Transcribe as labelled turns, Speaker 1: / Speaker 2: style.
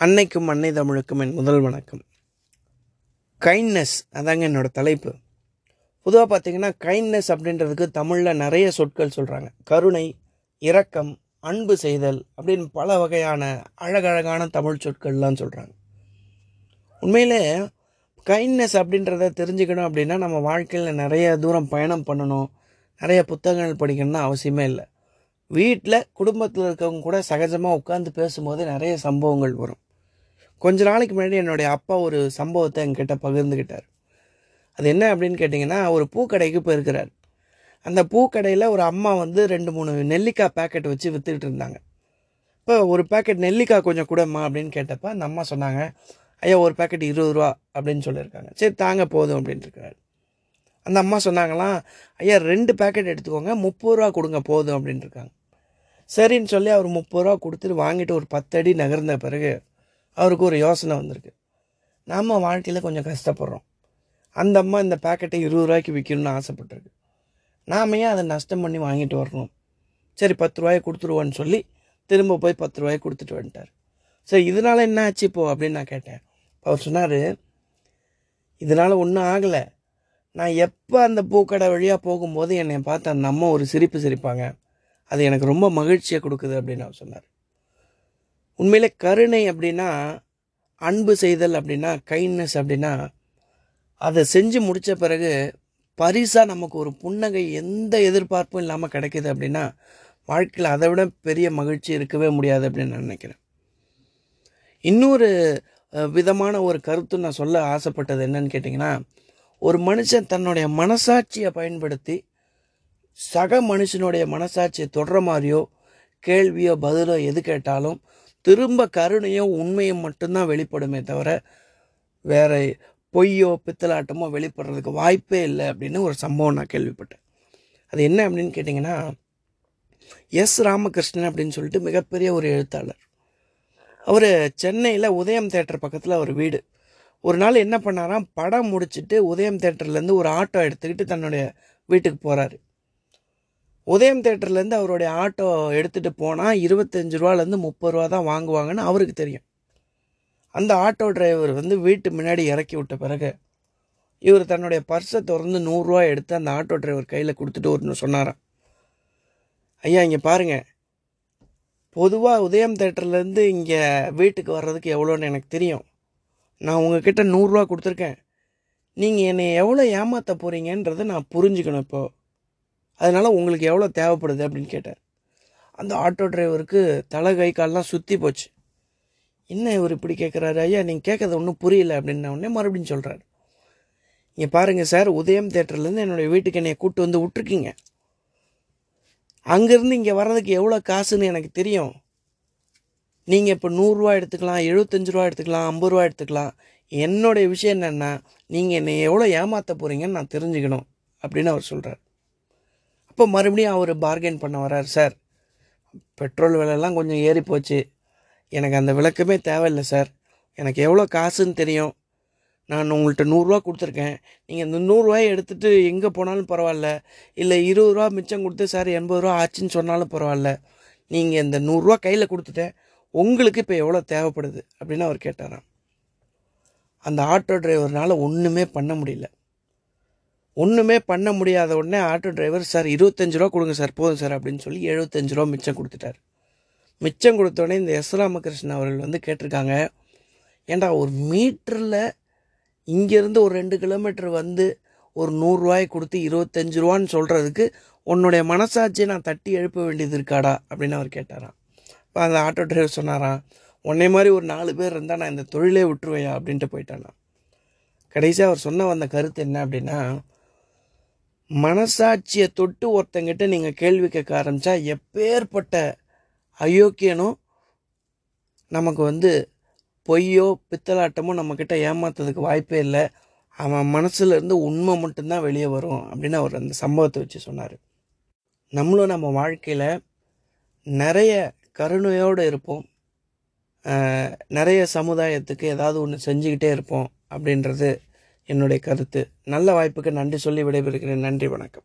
Speaker 1: அன்னைக்கும் அன்னை தமிழுக்கும் என் முதல் வணக்கம். கைண்ட்னஸ் அதாங்க என்னோடய தலைப்பு. பொதுவாக பார்த்தீங்கன்னா கைண்ட்னஸ் அப்படின்றதுக்கு தமிழில் நிறைய சொற்கள் சொல்கிறாங்க கருணை இரக்கம் அன்பு செய்தல் அப்படின்னு பல வகையான அழகழகான தமிழ் சொற்கள்லாம் சொல்கிறாங்க உண்மையிலே கைண்ட்னஸ் அப்படின்றத தெரிஞ்சுக்கணும் அப்படின்னா நம்ம வாழ்க்கையில் நிறைய தூரம் பயணம் பண்ணணும். நிறைய புத்தகங்கள் படிக்கணும்னு அவசியமே இல்லை. வீட்டில் குடும்பத்தில் இருக்கவங்க கூட சகஜமாக உட்காந்து பேசும்போது நிறைய சம்பவங்கள் வரும். கொஞ்ச நாளைக்கு முன்னாடி என்னுடைய அப்பா ஒரு சம்பவத்தை என்கிட்ட பகிர்ந்துக்கிட்டார் அது என்ன அப்படின்னு கேட்டிங்கன்னா ஒரு பூக்கடைக்கு போயிருக்கிறார். அந்த பூக்கடையில் ஒரு அம்மா வந்து ரெண்டு மூணு நெல்லிக்காய் பேக்கெட் வச்சு விற்றுக்கிட்டு இருந்தாங்க. இப்போ ஒரு பேக்கெட் நெல்லிக்காய் கொஞ்சம் கூடம்மா அப்படின்னு கேட்டப்போ அந்த அம்மா சொன்னாங்க ஐயா ஒரு பேக்கெட் இருபது ரூபா அப்படின்னு சொல்லியிருக்காங்க. சரி தாங்க போதும் அப்படின்ட்டு அந்த அம்மா சொன்னாங்களாம் ஐயா ரெண்டு பேக்கெட் எடுத்துக்கோங்க முப்பது ரூபா கொடுங்க போதும் அப்படின்ட்டு இருக்காங்க. சரின்னு சொல்லி அவர் முப்பது ரூபா கொடுத்துட்டு வாங்கிட்டு ஒரு பத்து அடி நகர்ந்த பிறகு அவருக்கு ஒரு யோசனை வந்திருக்கு. நாம் வாழ்க்கையில் கொஞ்சம் கஷ்டப்படுறோம். அந்த அம்மா இந்த பேக்கெட்டை இருபது ரூபாய்க்கு விற்கணும்னு ஆசைப்பட்டிருக்கு. நாம ஏன் அதை நஷ்டம் பண்ணி வாங்கிட்டு வரணும்? சரி பத்து ரூபாயை கொடுத்துருவோன்னு சொல்லி திரும்ப போய் பத்து ரூபாயை கொடுத்துட்டு வந்துட்டார். சரி இதனால் என்ன ஆச்சு இப்போது அப்படின்னு நான் கேட்டேன். அவர் சொன்னார் இதனால் ஒன்றும் ஆகலை. நான் எப்போ அந்த பூக்கடை வழியாக போகும்போது என்னை பார்த்து அந்த அம்மா ஒரு சிரிப்பு சிரிப்பாங்க. அது எனக்கு ரொம்ப மகிழ்ச்சியை கொடுக்குது அப்படின்னு அவர் சொன்னார். உண்மையிலே கருணை அப்படின்னா அன்பு செய்தல் அப்படின்னா கைண்ட்னஸ் அப்படின்னா அதை செஞ்சு முடித்த பிறகு பரிசாக நமக்கு ஒரு புன்னகை எந்த எதிர்பார்ப்பும் இல்லாமல் கிடைக்கிது அப்படின்னா வாழ்க்கையில் அதை விட பெரிய மகிழ்ச்சி இருக்கவே முடியாது அப்படின்னு நான் நினைக்கிறேன். இன்னொரு விதமான ஒரு கருத்து நான் சொல்ல ஆசைப்பட்டது என்னன்னு கேட்டிங்கன்னா ஒரு மனுஷன் தன்னுடைய மனசாட்சியை பயன்படுத்தி சக மனுஷனுடைய மனசாட்சியை தொடர மாதிரியோ கேள்வியோ பதிலோ எது கேட்டாலும் திரும்ப கருணையோ உண்மையும் மட்டும்தான் வெளிப்படுமே தவிர வேற பொய்யோ பித்தலாட்டமோ வெளிப்படுறதுக்கு வாய்ப்பே இல்லை அப்படின்னு ஒரு சம்பவம் நான் கேள்விப்பட்டேன். அது என்ன அப்படின்னு கேட்டிங்கன்னா எஸ் ராமகிருஷ்ணன் அப்படின்னு சொல்லிட்டு மிகப்பெரிய ஒரு எழுத்தாளர். அவர் சென்னையில் உதயம் தேட்டர் பக்கத்தில் ஒரு வீடு. ஒரு நாள் என்ன பண்ணாராம் படம் முடிச்சுட்டு உதயம் தேட்டர்லேருந்து ஒரு ஆட்டோ எடுத்துக்கிட்டு தன்னுடைய வீட்டுக்கு போகிறாரு உதயம் தேட்டர்லேருந்து அவருடைய ஆட்டோ எடுத்துகிட்டு போனால் இருபத்தஞ்சு ரூபாலேருந்து முப்பது ரூபா தான் வாங்குவாங்கன்னு அவருக்கு தெரியும். அந்த ஆட்டோ டிரைவர் வந்து வீட்டு முன்னாடி இறக்கி விட்ட பிறகு இவர் தன்னுடைய பர்ஸை திறந்து நூறுரூவா எடுத்து அந்த ஆட்டோ டிரைவர் கையில் கொடுத்துட்டு ஒரு சொன்னாராம். ஐயா இங்கே பாருங்க. பொதுவாக உதயம் தேட்டர்லேருந்து இங்கே வீட்டுக்கு வர்றதுக்கு எவ்வளோன்னு எனக்கு தெரியும். நான் உங்ககிட்ட நூறுரூவா கொடுத்துருக்கேன். நீங்கள் என்னை எவ்வளோ ஏமாற்ற போகிறீங்கன்றதை நான் புரிஞ்சுக்கணும் இப்போது அதனால் உங்களுக்கு எவ்வளோ தேவைப்படுது அப்படின்னு கேட்டார். அந்த ஆட்டோ டிரைவருக்கு தலை கை கால்லாம் சுற்றி போச்சு. என்ன இவர் இப்படி கேட்குறாரு ஐயா நீங்கள் கேட்கறது ஒன்றும் புரியல அப்படின்ன உடனே மறுபடியும் சொல்கிறாரு இங்கே பாருங்கள் சார் உதயம் தேட்டர்லேருந்து என்னுடைய வீட்டுக்கு என்னை கூப்பிட்டு வந்து விட்ருக்கீங்க அங்கேருந்து இங்கே வர்றதுக்கு எவ்வளோ காசுன்னு எனக்கு தெரியும். நீங்கள் இப்போ நூறுரூவா எடுத்துக்கலாம் எழுபத்தஞ்சு ரூபா எடுத்துக்கலாம் ஐம்பது ரூபா எடுத்துக்கலாம். என்னுடைய விஷயம் என்னென்னா நீங்கள் என்னை எவ்வளோ ஏமாற்ற போகிறீங்கன்னு நான் தெரிஞ்சுக்கணும் அப்படின்னு அவர் சொல்கிறார் அப்போ மறுபடியும் அவர் பார்கெயின் பண்ண வர்றார் சார் பெட்ரோல் விலைலாம் கொஞ்சம் ஏறி போச்சு. எனக்கு அந்த விளக்கமே தேவையில்லை சார். எனக்கு எவ்வளோ காசுன்னு தெரியும். நான் உங்கள்கிட்ட நூறுரூவா கொடுத்துருக்கேன். நீங்கள் இந்த நூறுரூவாயை எடுத்துகிட்டு எங்கே போனாலும் பரவாயில்ல. இல்லை இருபது ரூபா மிச்சம் கொடுத்து சார் எண்பது ரூபா ஆச்சுன்னு சொன்னாலும் பரவாயில்ல. நீங்கள் இந்த நூறுரூவா கையில் கொடுத்துட்டேன். உங்களுக்கு இப்போ எவ்வளோ தேவைப்படுது? அப்படின்னு அவர் கேட்டாராம். அந்த ஆட்டோ டிரைவர்னால் ஒன்றுமே பண்ண முடியல. ஒன்றுமே பண்ண முடியாத உடனே ஆட்டோ டிரைவர் சார் இருபத்தஞ்சு ரூபா கொடுங்க சார் போதும் சார் அப்படின்னு சொல்லி எழுபத்தஞ்சு ரூபா மிச்சம் கொடுத்துட்டார். மிச்சம் கொடுத்தோடனே இந்த எஸ். ராமகிருஷ்ணன் அவர்கள் வந்து கேட்டிருக்காங்க ஏன்டா ஒரு மீட்டரில் இங்கேருந்து ஒரு ரெண்டு கிலோமீட்டர் வந்து ஒரு நூறுரூவாய் கொடுத்து இருபத்தஞ்சு ரூபான்னு சொல்கிறதுக்கு உன்னுடைய மனசாட்சியை நான் தட்டி எழுப்ப வேண்டியது இருக்காடா? அப்படின்னு அவர் கேட்டாராம். இப்போ அந்த ஆட்டோ டிரைவர் சொன்னாராம் உன்னை மாதிரி ஒரு நாலு பேர் இருந்தால் நான் இந்த தொழிலே விட்டுருவையா அப்படின்ட்டு போயிட்டானா கடைசியாக அவர் சொன்ன வந்த கருத்து என்ன அப்படின்னா மனசாட்சியை தொட்டு ஒருத்தங்கிட்ட நீங்கள் கேள்வி கேட்க ஆரம்பித்தா எப்பேற்பட்ட அயோக்கியனும் நமக்கு வந்து பொய்யோ பித்தலாட்டமோ நம்மக்கிட்ட ஏமாத்துறதுக்கு வாய்ப்பே இல்லை. அவன் மனசுலேருந்து உண்மை மட்டும்தான் வெளியே வரும் அப்படின்னு அவர் அந்த சம்பவத்தை வச்சு சொன்னார். நம்மளும் நம்ம வாழ்க்கையில் நிறைய கருணையோடு இருப்போம். நிறைய சமுதாயத்துக்கு ஏதாவது ஒன்று செஞ்சுக்கிட்டே இருப்போம் அப்படின்றது என்னுடைய கருத்து. நல்ல வாய்ப்புக்கு நன்றி சொல்லி விடைபெறுகிறேன். நன்றி வணக்கம்.